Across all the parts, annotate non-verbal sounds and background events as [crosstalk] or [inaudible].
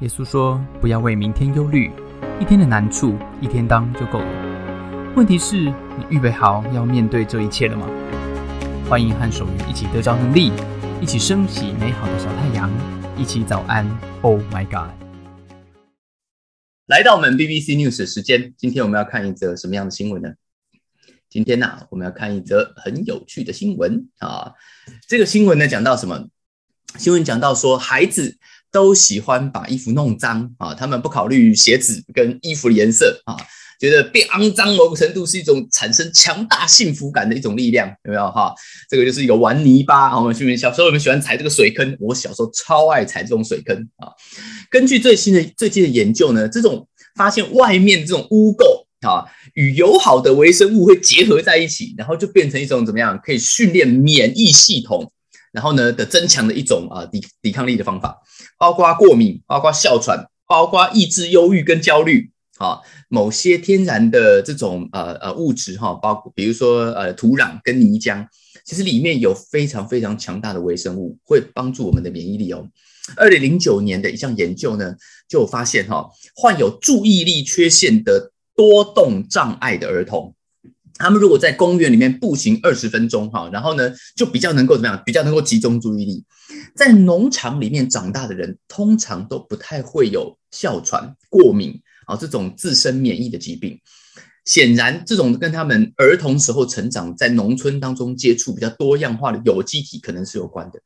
耶稣说：“不要为明天忧虑，一天的难处一天当就够了。问题是，你预备好要面对这一切了吗？”欢迎和守愚一起得着能力，一起升起美好的小太阳，一起早安。Oh my God！来到我们 BBC News 的时间，今天我们要看一则什么样的新闻呢？今天呢，我们要看一则很有趣的新闻啊！这个新闻呢，讲到什么？新闻讲到说，孩子。都喜欢把衣服弄脏啊，他们不考虑鞋子跟衣服的颜色啊，觉得变肮脏某个程度是一种产生强大幸福感的一种力量，有没有哈？这个就是一个玩泥巴啊，我们小时候我们喜欢踩这个水坑，我小时候超爱踩这种水坑啊。根据最新的最近的研究呢，这种发现外面这种污垢啊，与友好的微生物会结合在一起，然后就变成一种怎么样可以训练免疫系统。然后呢的增强的一种啊抵抵抗力的方法，包括过敏，包括哮喘，包括抑制忧郁跟焦虑啊。某些天然的这种呃呃物质哈，包括比如说呃土壤跟泥浆，其实里面有非常非常强大的微生物，会帮助我们的免疫力哦。二零零九年的一项研究呢，就发现哈，患有注意力缺陷的多动障碍的儿童。他们如果在公园里面步行二十分钟，哈，然后呢，就比较能够怎么样？比较能够集中注意力。在农场里面长大的人，通常都不太会有哮喘、过敏啊这种自身免疫的疾病。显然，这种跟他们儿童时候成长在农村当中接触比较多样化的有机体可能是有关的。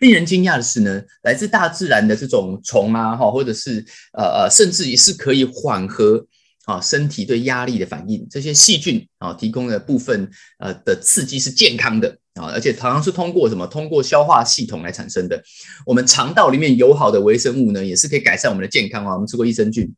令人惊讶的是呢，来自大自然的这种虫啊，哈，或者是呃呃，甚至也是可以缓和。啊，身体对压力的反应，这些细菌啊提供的部分呃的刺激是健康的啊，而且常常是通过什么？通过消化系统来产生的。我们肠道里面友好的微生物呢，也是可以改善我们的健康啊。我们吃过益生菌，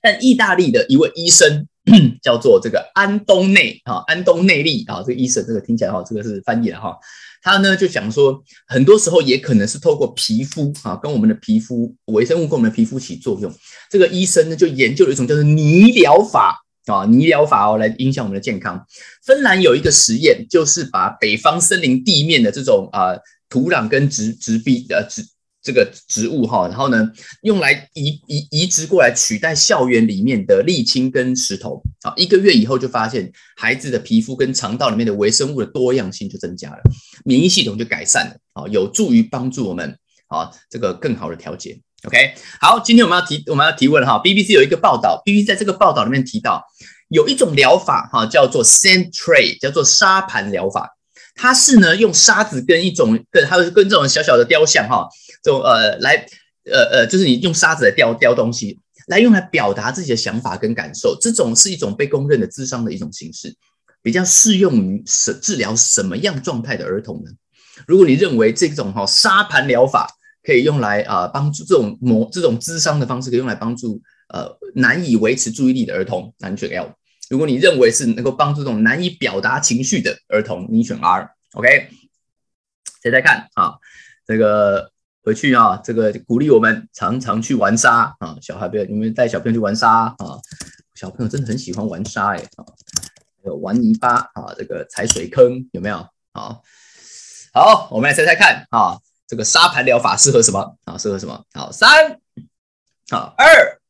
但意大利的一位医生 [clears throat] 叫做这个安东内啊，安东内利啊，这个医生这个听起来哈，这个是翻译了哈。他呢就讲说，很多时候也可能是透过皮肤啊，跟我们的皮肤微生物跟我们的皮肤起作用。这个医生呢就研究了一种叫做泥疗法啊，泥疗法哦，来影响我们的健康。芬兰有一个实验，就是把北方森林地面的这种啊土壤跟植植壁呃植。这个植物哈，然后呢，用来移移移植过来取代校园里面的沥青跟石头啊，一个月以后就发现孩子的皮肤跟肠道里面的微生物的多样性就增加了，免疫系统就改善了啊，有助于帮助我们啊这个更好的调节。OK，好，今天我们要提我们要提问哈，BBC 有一个报道，BBC 在这个报道里面提到有一种疗法哈，叫做 sand tray，叫做沙盘疗法，它是呢用沙子跟一种跟它是跟这种小小的雕像哈。这种呃来呃呃，就是你用沙子来雕雕东西，来用来表达自己的想法跟感受，这种是一种被公认的智商的一种形式，比较适用于什治疗什么样状态的儿童呢？如果你认为这种哈沙盘疗法可以用来啊帮助这种模这种智商的方式可以用来帮助呃难以维持注意力的儿童，那你选 L；如果你认为是能够帮助这种难以表达情绪的儿童，你选 R。OK，谁在看啊？这个。回去啊，这个鼓励我们常常去玩沙啊，小孩不要你们带小朋友去玩沙啊，小朋友真的很喜欢玩沙哎啊，还有玩泥巴啊，这个踩水坑有没有？好，好，我们来猜猜看啊，这个沙盘疗法适合什么啊？适合什么？好，三，好，二，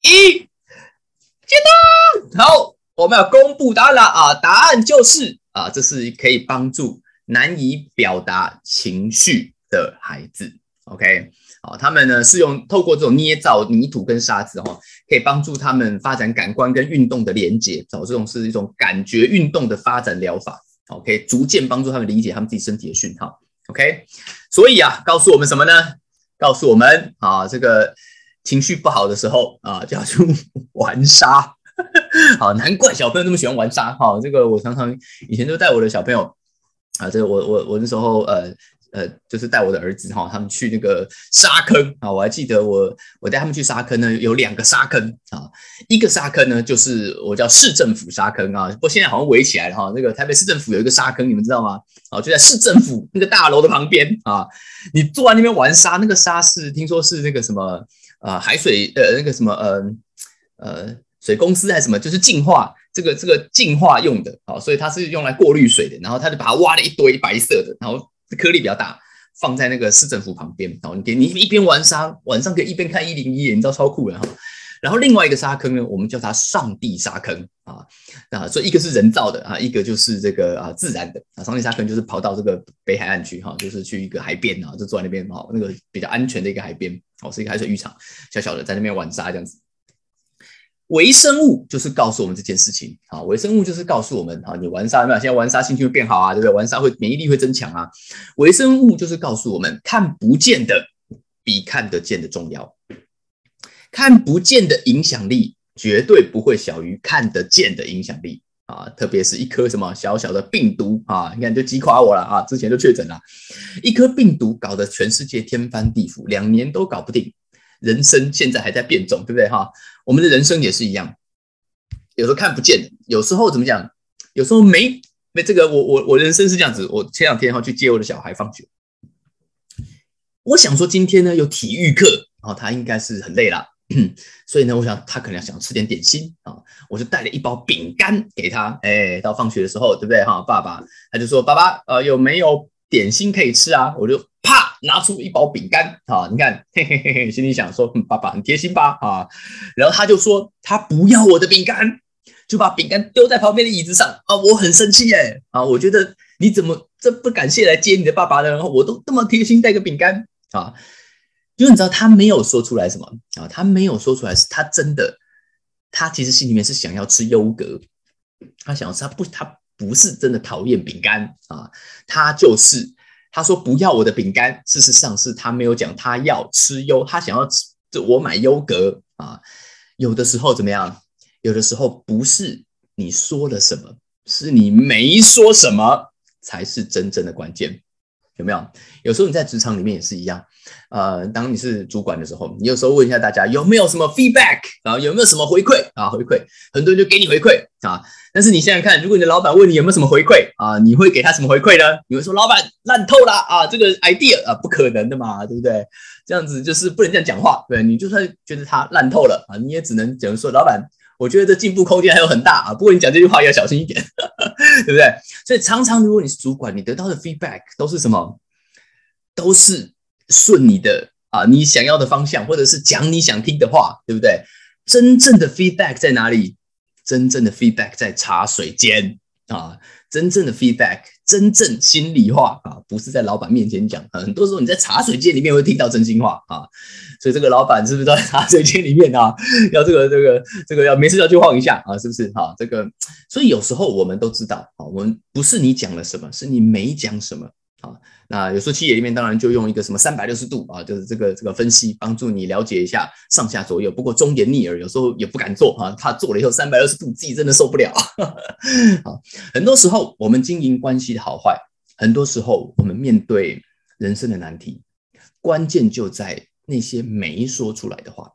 一，剪刀，好，我们要公布答案了啊，答案就是啊，这是可以帮助难以表达情绪。的孩子，OK，好，他们呢是用透过这种捏造泥土跟沙子哈，可以帮助他们发展感官跟运动的连接，找这种是一种感觉运动的发展疗法，OK，逐渐帮助他们理解他们自己身体的讯号，OK，所以啊，告诉我们什么呢？告诉我们啊，这个情绪不好的时候啊，就要去 [laughs] 玩沙，好，难怪小朋友那么喜欢玩沙，哈，这个我常常以前都带我的小朋友啊，这个我我我那时候呃。呃，就是带我的儿子哈，他们去那个沙坑啊，我还记得我我带他们去沙坑呢，有两个沙坑啊，一个沙坑呢就是我叫市政府沙坑啊，不过现在好像围起来了哈，那个台北市政府有一个沙坑，你们知道吗？啊，就在市政府那个大楼的旁边啊，你坐在那边玩沙，那个沙是听说是那个什么啊海水呃那个什么呃呃水公司还是什么，就是净化这个这个净化用的啊，所以它是用来过滤水的，然后他就把它挖了一堆白色的，然后。颗粒比较大，放在那个市政府旁边，然后，你你一边玩沙，晚上可以一边看一零一，你知道超酷的哈。然后另外一个沙坑呢，我们叫它上帝沙坑啊，啊，所以一个是人造的啊，一个就是这个啊自然的啊。上帝沙坑就是跑到这个北海岸去哈，就是去一个海边啊，就坐在那边哈，那个比较安全的一个海边哦，是一个海水浴场，小小的在那边玩沙这样子。微生物就是告诉我们这件事情啊，微生物就是告诉我们啊，你玩沙没有？现在玩沙心情会变好啊，对不对？玩沙会免疫力会增强啊。微生物就是告诉我们，看不见的比看得见的重要。看不见的影响力绝对不会小于看得见的影响力啊！特别是一颗什么小小的病毒啊，你看就击垮我了啊！之前就确诊了，一颗病毒搞得全世界天翻地覆，两年都搞不定。人生现在还在变种，对不对哈？我们的人生也是一样，有时候看不见，有时候怎么讲？有时候没没这个，我我我人生是这样子。我前两天哈去接我的小孩放学，我想说今天呢有体育课啊，他应该是很累了。[clears throat] 所以呢，我想他可能想吃点点心啊，我就带了一包饼干给他。哎，到放学的时候，对不对哈？爸爸他就说：“爸爸，呃，有没有点心可以吃啊？”我就啪拿出一包饼干啊，你看，[laughs] 嘿嘿嘿嘿，心里想说：“爸爸很贴心吧？”啊，然后他就说他不要我的饼干，就把饼干丢在旁边的椅子上啊，我很生气哎啊，我觉得你怎么这不感谢来接你的爸爸呢？然后我都这么贴心带个饼干啊。因为你知道他没有说出来什么啊，他没有说出来是他真的，他其实心里面是想要吃优格，他想要吃，他不，他不是真的讨厌饼干啊，他就是他说不要我的饼干，事实上是他没有讲他要吃优，他想要吃就我买优格啊，有的时候怎么样？有的时候不是你说了什么，是你没说什么才是真正的关键。有没有？有时候你在职场里面也是一样，呃，当你是主管的时候，你有时候问一下大家有没有什么 feedback 啊，有没有什么回馈啊？回馈，很多人就给你回馈啊。但是你现在看，如果你的老板问你有没有什么回馈啊，你会给他什么回馈呢？你会说老板烂透了啊，这个 idea 啊，不可能的嘛，对不对？这样子就是不能这样讲话，对你就算觉得他烂透了啊，你也只能只能说老板。我觉得这进步空间还有很大啊，不过你讲这句话要小心一点，[laughs] 对不对？所以常常如果你是主管，你得到的 feedback 都是什么？都是顺你的啊，你想要的方向，或者是讲你想听的话，对不对？真正的 feedback 在哪里？真正的 feedback 在茶水间啊。真正的 feedback，真正心里话啊，不是在老板面前讲。很多时候你在茶水间里面会听到真心话啊，所以这个老板是不是在茶水间里面啊？[laughs] 要这个这个这个要没事要去晃一下啊，是不是？哈，这个，所以有时候我们都知道啊，我们不是你讲了什么，是你没讲什么。啊，那有时候企业里面当然就用一个什么三百六十度啊，就是这个这个分析，帮助你了解一下上下左右。不过忠言逆耳，有时候也不敢做啊，怕做了以后三百六十度自己真的受不了。[laughs] 好，很多时候我们经营关系的好坏，很多时候我们面对人生的难题，关键就在那些没说出来的话，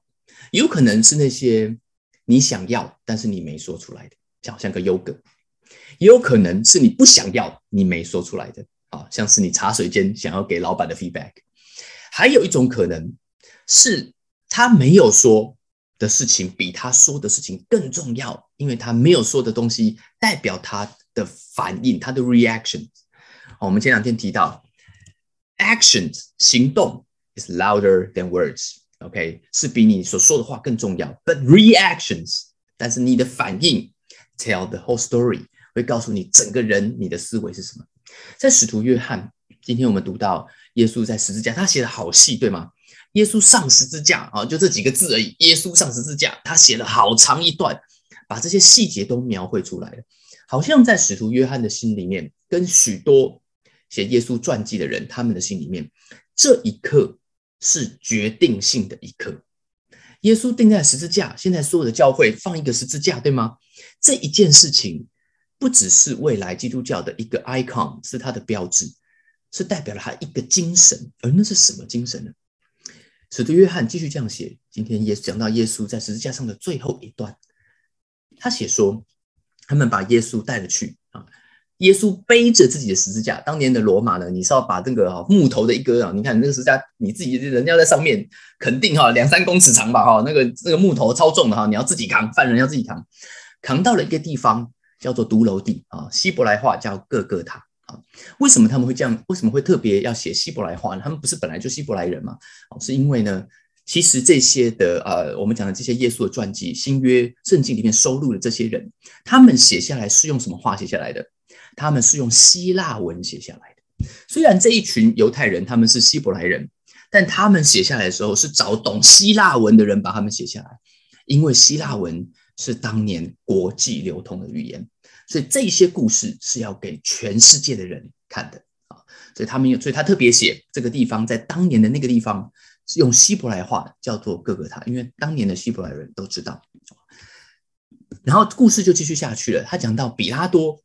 有可能是那些你想要但是你没说出来的，像像个优格，也有可能是你不想要你没说出来的。啊，像是你茶水间想要给老板的 feedback，还有一种可能是他没有说的事情比他说的事情更重要，因为他没有说的东西代表他的反应，他的 reaction。我们前两天提到，actions 行动 is louder than words，OK，是比你所说的话更重要。But reactions，但是你的反应 tell the whole story，会告诉你整个人你的思维是什么。在使徒约翰，今天我们读到耶稣在十字架，他写的好细，对吗？耶稣上十字架啊，就这几个字而已。耶稣上十字架，他写了好长一段，把这些细节都描绘出来了。好像在使徒约翰的心里面，跟许多写耶稣传记的人他们的心里面，这一刻是决定性的一刻。耶稣钉在十字架，现在所有的教会放一个十字架，对吗？这一件事情。不只是未来基督教的一个 icon，是它的标志，是代表了它一个精神。而那是什么精神呢？使徒约翰继续这样写。今天也讲到耶稣在十字架上的最后一段，他写说，他们把耶稣带了去啊，耶稣背着自己的十字架。当年的罗马呢，你是要把这个木头的一个啊，你看那个十字架，你自己人要在上面，肯定哈两三公尺长吧哈，那个那个木头超重的哈，你要自己扛，犯人要自己扛，扛到了一个地方。叫做独楼地啊，希伯来话叫各个塔啊，啊。为什么他们会这样？为什么会特别要写希伯来话呢？他们不是本来就希伯来人吗？哦，是因为呢，其实这些的呃，我们讲的这些耶稣的传记、新约圣经里面收录的这些人，他们写下来是用什么话写下来的？他们是用希腊文写下来的。虽然这一群犹太人他们是希伯来人，但他们写下来的时候是找懂希腊文的人把他们写下来，因为希腊文是当年国际流通的语言。所以这些故事是要给全世界的人看的啊，所以他们有，所以他特别写这个地方在当年的那个地方是用希伯来话叫做哥哥塔，因为当年的希伯来人都知道。然后故事就继续下去了，他讲到比拉多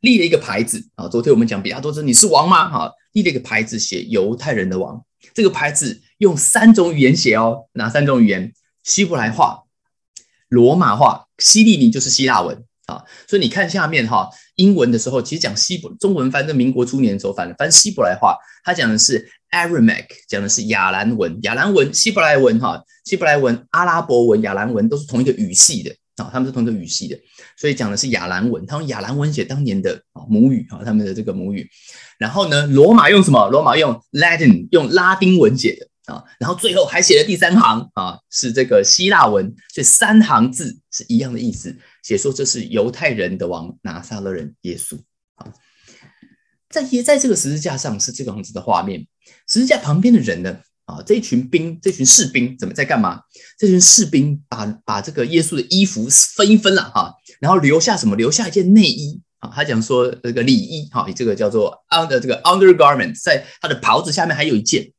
立了一个牌子啊，昨天我们讲比拉多说你是王吗？哈，立了一个牌子写犹太人的王，这个牌子用三种语言写哦，哪三种语言？希伯来话、罗马话、希利尼就是希腊文。啊，所以你看下面哈，英文的时候其实讲希伯，中文翻正民国初年的时候翻的，翻希伯来话，它讲的是 Aramaic，讲的是亚兰文，亚兰文、希伯来文哈，希伯来文、阿拉伯文、亚兰文都是同一个语系的啊，他们是同一个语系的，所以讲的是亚兰文，他用亚兰文写当年的啊母语啊，他们的这个母语，然后呢，罗马用什么？罗马用 Latin，用拉丁文写的啊，然后最后还写了第三行啊，是这个希腊文，所以三行字是一样的意思。写说这是犹太人的王拿撒勒人耶稣啊，在也在这个十字架上是这个样子的画面，十字架旁边的人呢啊，这一群兵，这群士兵怎么在干嘛？这群士兵把把这个耶稣的衣服分一分了哈，然后留下什么？留下一件内衣啊。他讲说这个里衣哈，这个叫做 under 这个 undergarment，在他的袍子下面还有一件，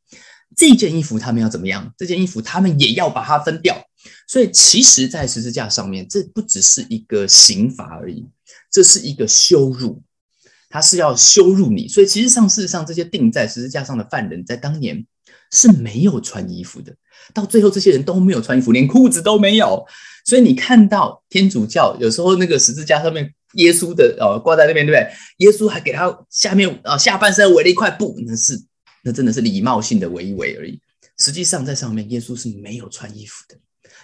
这件衣服他们要怎么样？这件衣服他们也要把它分掉。所以，其实，在十字架上面，这不只是一个刑罚而已，这是一个羞辱，他是要羞辱你。所以，其实上，事实上，这些钉在十字架上的犯人，在当年是没有穿衣服的。到最后，这些人都没有穿衣服，连裤子都没有。所以，你看到天主教有时候那个十字架上面，耶稣的呃挂在那边，对不对？耶稣还给他下面啊下半身围了一块布，那是那真的是礼貌性的围一围而已。实际上，在上面，耶稣是没有穿衣服的。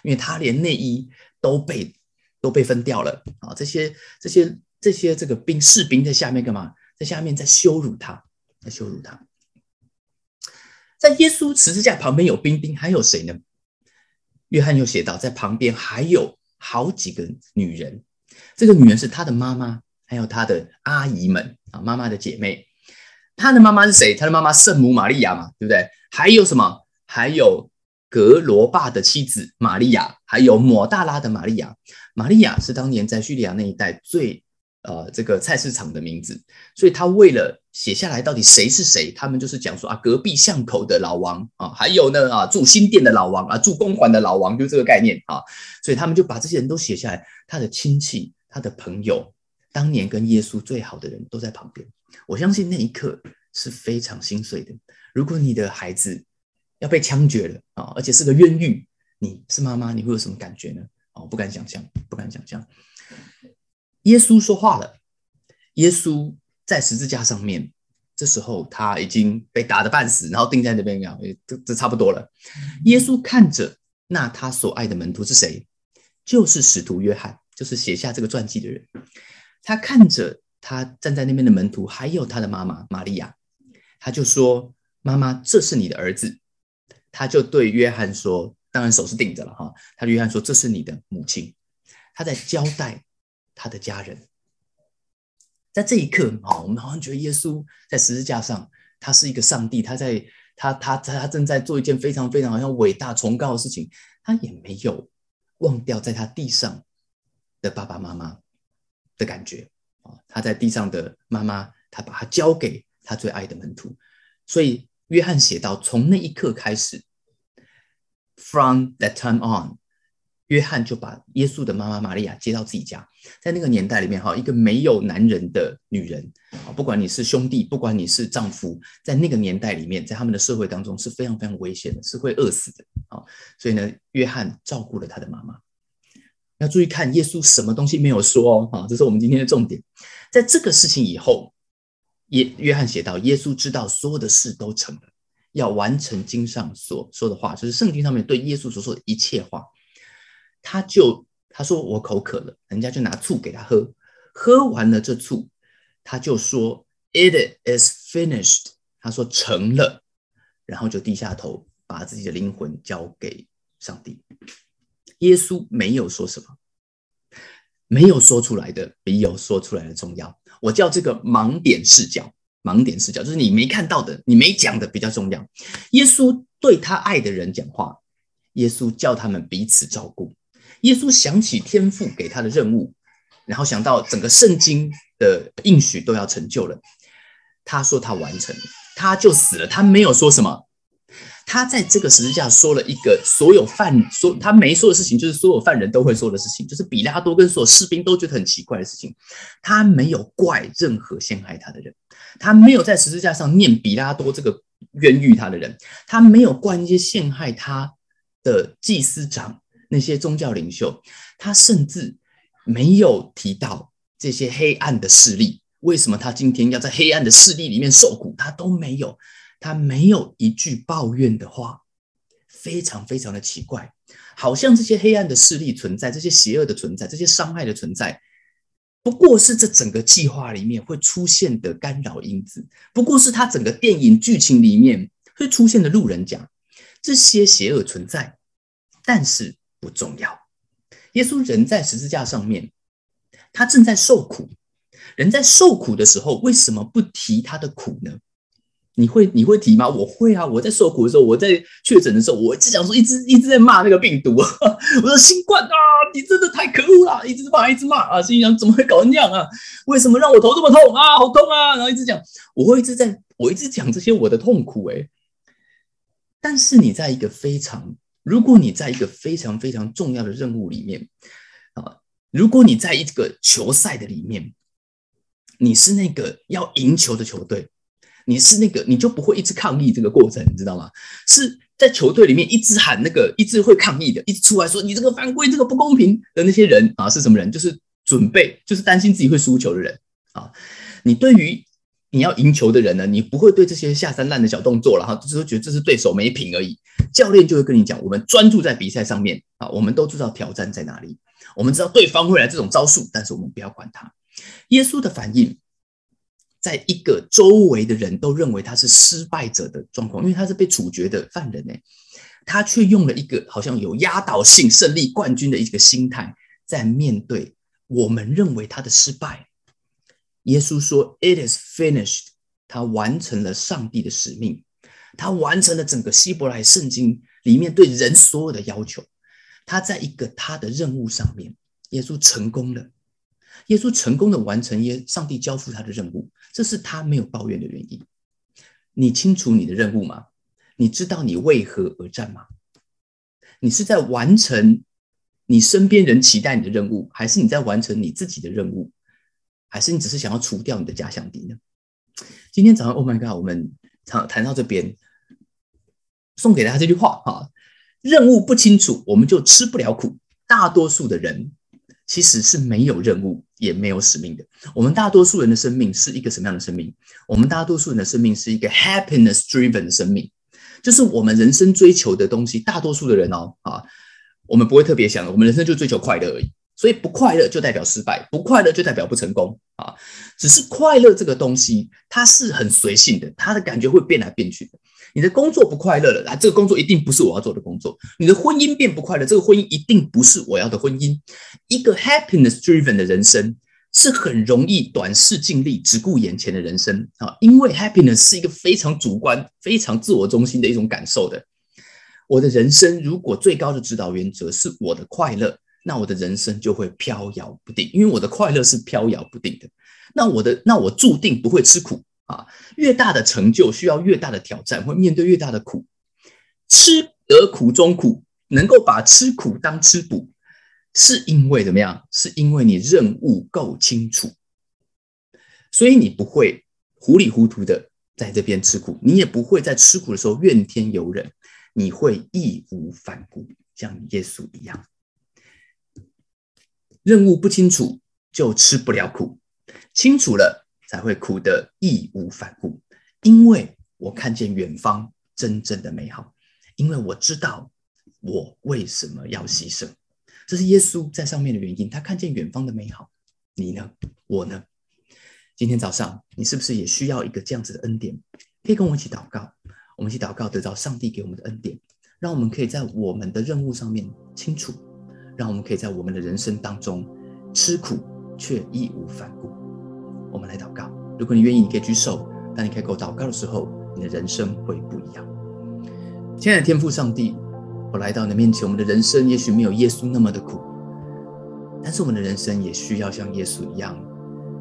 因为他连内衣都被都被分掉了啊！这些这些这些这个兵士兵在下面干嘛？在下面在羞辱他，在羞辱他。在耶稣十字架旁边有兵丁，还有谁呢？约翰又写到，在旁边还有好几个女人。这个女人是他的妈妈，还有他的阿姨们啊，妈妈的姐妹。他的妈妈是谁？他的妈妈圣母玛利亚嘛，对不对？还有什么？还有。格罗巴的妻子玛利亚，还有抹大拉的玛利亚。玛利亚是当年在叙利亚那一带最呃这个菜市场的名字，所以他为了写下来到底谁是谁，他们就是讲说啊，隔壁巷口的老王啊，还有呢啊住新店的老王啊，住公馆的老王，就这个概念啊，所以他们就把这些人都写下来，他的亲戚、他的朋友，当年跟耶稣最好的人都在旁边。我相信那一刻是非常心碎的。如果你的孩子，要被枪决了啊！而且是个冤狱，你是妈妈，你会有什么感觉呢？哦，不敢想象，不敢想象。耶稣说话了，耶稣在十字架上面，这时候他已经被打的半死，然后钉在那边，样，这这差不多了。耶稣看着那他所爱的门徒是谁？就是使徒约翰，就是写下这个传记的人。他看着他站在那边的门徒，还有他的妈妈玛利亚，他就说：“妈妈，这是你的儿子。”他就对约翰说：“当然手是定着了哈。”他对约翰说：“这是你的母亲。”他在交代他的家人。在这一刻啊，我们好像觉得耶稣在十字架上，他是一个上帝，他在他他他正在做一件非常非常好像伟大崇高的事情，他也没有忘掉在他地上的爸爸妈妈的感觉啊。他在地上的妈妈，他把他交给他最爱的门徒，所以。约翰写到，从那一刻开始，from that time on，约翰就把耶稣的妈妈玛利亚接到自己家。在那个年代里面，哈，一个没有男人的女人，啊，不管你是兄弟，不管你是丈夫，在那个年代里面，在他们的社会当中是非常非常危险的，是会饿死的，啊，所以呢，约翰照顾了他的妈妈。要注意看，耶稣什么东西没有说哦，啊，这是我们今天的重点。在这个事情以后。耶约翰写道：“耶稣知道所有的事都成了，要完成经上所说的话，就是圣经上面对耶稣所说的一切话。他就他说我口渴了，人家就拿醋给他喝，喝完了这醋，他就说 It is finished。他说成了，然后就低下头，把自己的灵魂交给上帝。耶稣没有说什么，没有说出来的比有说出来的重要。我叫这个盲点视角。盲点视角就是你没看到的，你没讲的比较重要。耶稣对他爱的人讲话，耶稣叫他们彼此照顾。耶稣想起天父给他的任务，然后想到整个圣经的应许都要成就了，他说他完成，他就死了。他没有说什么。他在这个十字架说了一个所有犯说他没说的事情，就是所有犯人都会说的事情，就是比拉多跟所有士兵都觉得很奇怪的事情。他没有怪任何陷害他的人，他没有在十字架上念比拉多这个冤狱他的人，他没有怪那些陷害他的祭司长那些宗教领袖，他甚至没有提到这些黑暗的势力。为什么他今天要在黑暗的势力里面受苦？他都没有。他没有一句抱怨的话，非常非常的奇怪，好像这些黑暗的势力存在，这些邪恶的存在，这些伤害的存在，不过是这整个计划里面会出现的干扰因子，不过是他整个电影剧情里面会出现的路人甲。这些邪恶存在，但是不重要。耶稣人在十字架上面，他正在受苦。人在受苦的时候，为什么不提他的苦呢？你会你会提吗？我会啊！我在受苦的时候，我在确诊的时候，我一直讲说，一直一直在骂那个病毒。[laughs] 我说新冠啊，你真的太可恶了！一直骂，一直骂啊！心想怎么会搞成这样啊？为什么让我头这么痛啊？好痛啊！然后一直讲，我会一直在，我一直讲这些我的痛苦。哎，但是你在一个非常，如果你在一个非常非常重要的任务里面啊，如果你在一个球赛的里面，你是那个要赢球的球队。你是那个，你就不会一直抗议这个过程，你知道吗？是在球队里面一直喊那个，一直会抗议的，一直出来说你这个犯规，这个不公平的那些人啊，是什么人？就是准备，就是担心自己会输球的人啊。你对于你要赢球的人呢，你不会对这些下三滥的小动作了哈，只是觉得这是对手没品而已。教练就会跟你讲，我们专注在比赛上面啊，我们都知道挑战在哪里，我们知道对方会来这种招数，但是我们不要管他。耶稣的反应。在一个周围的人都认为他是失败者的状况，因为他是被处决的犯人呢，他却用了一个好像有压倒性胜利冠军的一个心态，在面对我们认为他的失败。耶稣说：“It is finished。”他完成了上帝的使命，他完成了整个希伯来圣经里面对人所有的要求。他在一个他的任务上面，耶稣成功了。耶稣成功的完成耶上帝交付他的任务。这是他没有抱怨的原因。你清楚你的任务吗？你知道你为何而战吗？你是在完成你身边人期待你的任务，还是你在完成你自己的任务？还是你只是想要除掉你的假想敌呢？今天早上，Oh my God，我们谈谈到这边，送给大家这句话哈：任务不清楚，我们就吃不了苦。大多数的人。其实是没有任务也没有使命的。我们大多数人的生命是一个什么样的生命？我们大多数人的生命是一个 happiness driven 的生命，就是我们人生追求的东西。大多数的人哦，啊，我们不会特别想，我们人生就追求快乐而已。所以不快乐就代表失败，不快乐就代表不成功啊。只是快乐这个东西，它是很随性的，它的感觉会变来变去的。你的工作不快乐了啊，这个工作一定不是我要做的工作。你的婚姻变不快乐，这个婚姻一定不是我要的婚姻。一个 happiness driven 的人生是很容易短视尽力，只顾眼前的人生啊，因为 happiness 是一个非常主观、非常自我中心的一种感受的。我的人生如果最高的指导原则是我的快乐，那我的人生就会飘摇不定，因为我的快乐是飘摇不定的。那我的那我注定不会吃苦。啊，越大的成就需要越大的挑战，会面对越大的苦。吃得苦中苦，能够把吃苦当吃补，是因为怎么样？是因为你任务够清楚，所以你不会糊里糊涂的在这边吃苦，你也不会在吃苦的时候怨天尤人，你会义无反顾，像耶稣一样。任务不清楚就吃不了苦，清楚了。才会哭得义无反顾，因为我看见远方真正的美好，因为我知道我为什么要牺牲，这是耶稣在上面的原因。他看见远方的美好，你呢？我呢？今天早上你是不是也需要一个这样子的恩典？可以跟我一起祷告，我们一起祷告，得到上帝给我们的恩典，让我们可以在我们的任务上面清楚，让我们可以在我们的人生当中吃苦却义无反顾。我们来祷告，如果你愿意，你可以举手。当你开口祷告的时候，你的人生会不一样。亲爱的天父上帝，我来到你的面前，我们的人生也许没有耶稣那么的苦，但是我们的人生也需要像耶稣一样，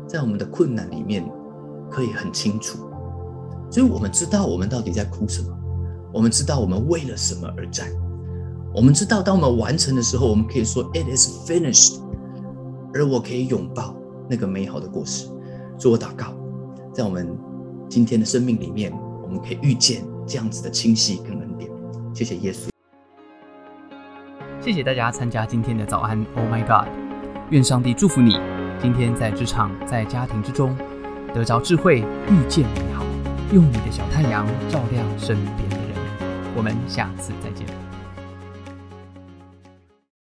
在我们的困难里面可以很清楚，所以我们知道我们到底在哭什么，我们知道我们为了什么而战，我们知道当我们完成的时候，我们可以说 “It is finished”，而我可以拥抱那个美好的果实。做祷告，在我们。今天的生命里面，我们可以遇见这样子的清晰跟恩典。谢谢耶稣，谢谢大家参加今天的早安。Oh my God！愿上帝祝福你，今天在职场、在家庭之中得着智慧，遇见美好，用你的小太阳照亮身边的人。我们下次再见。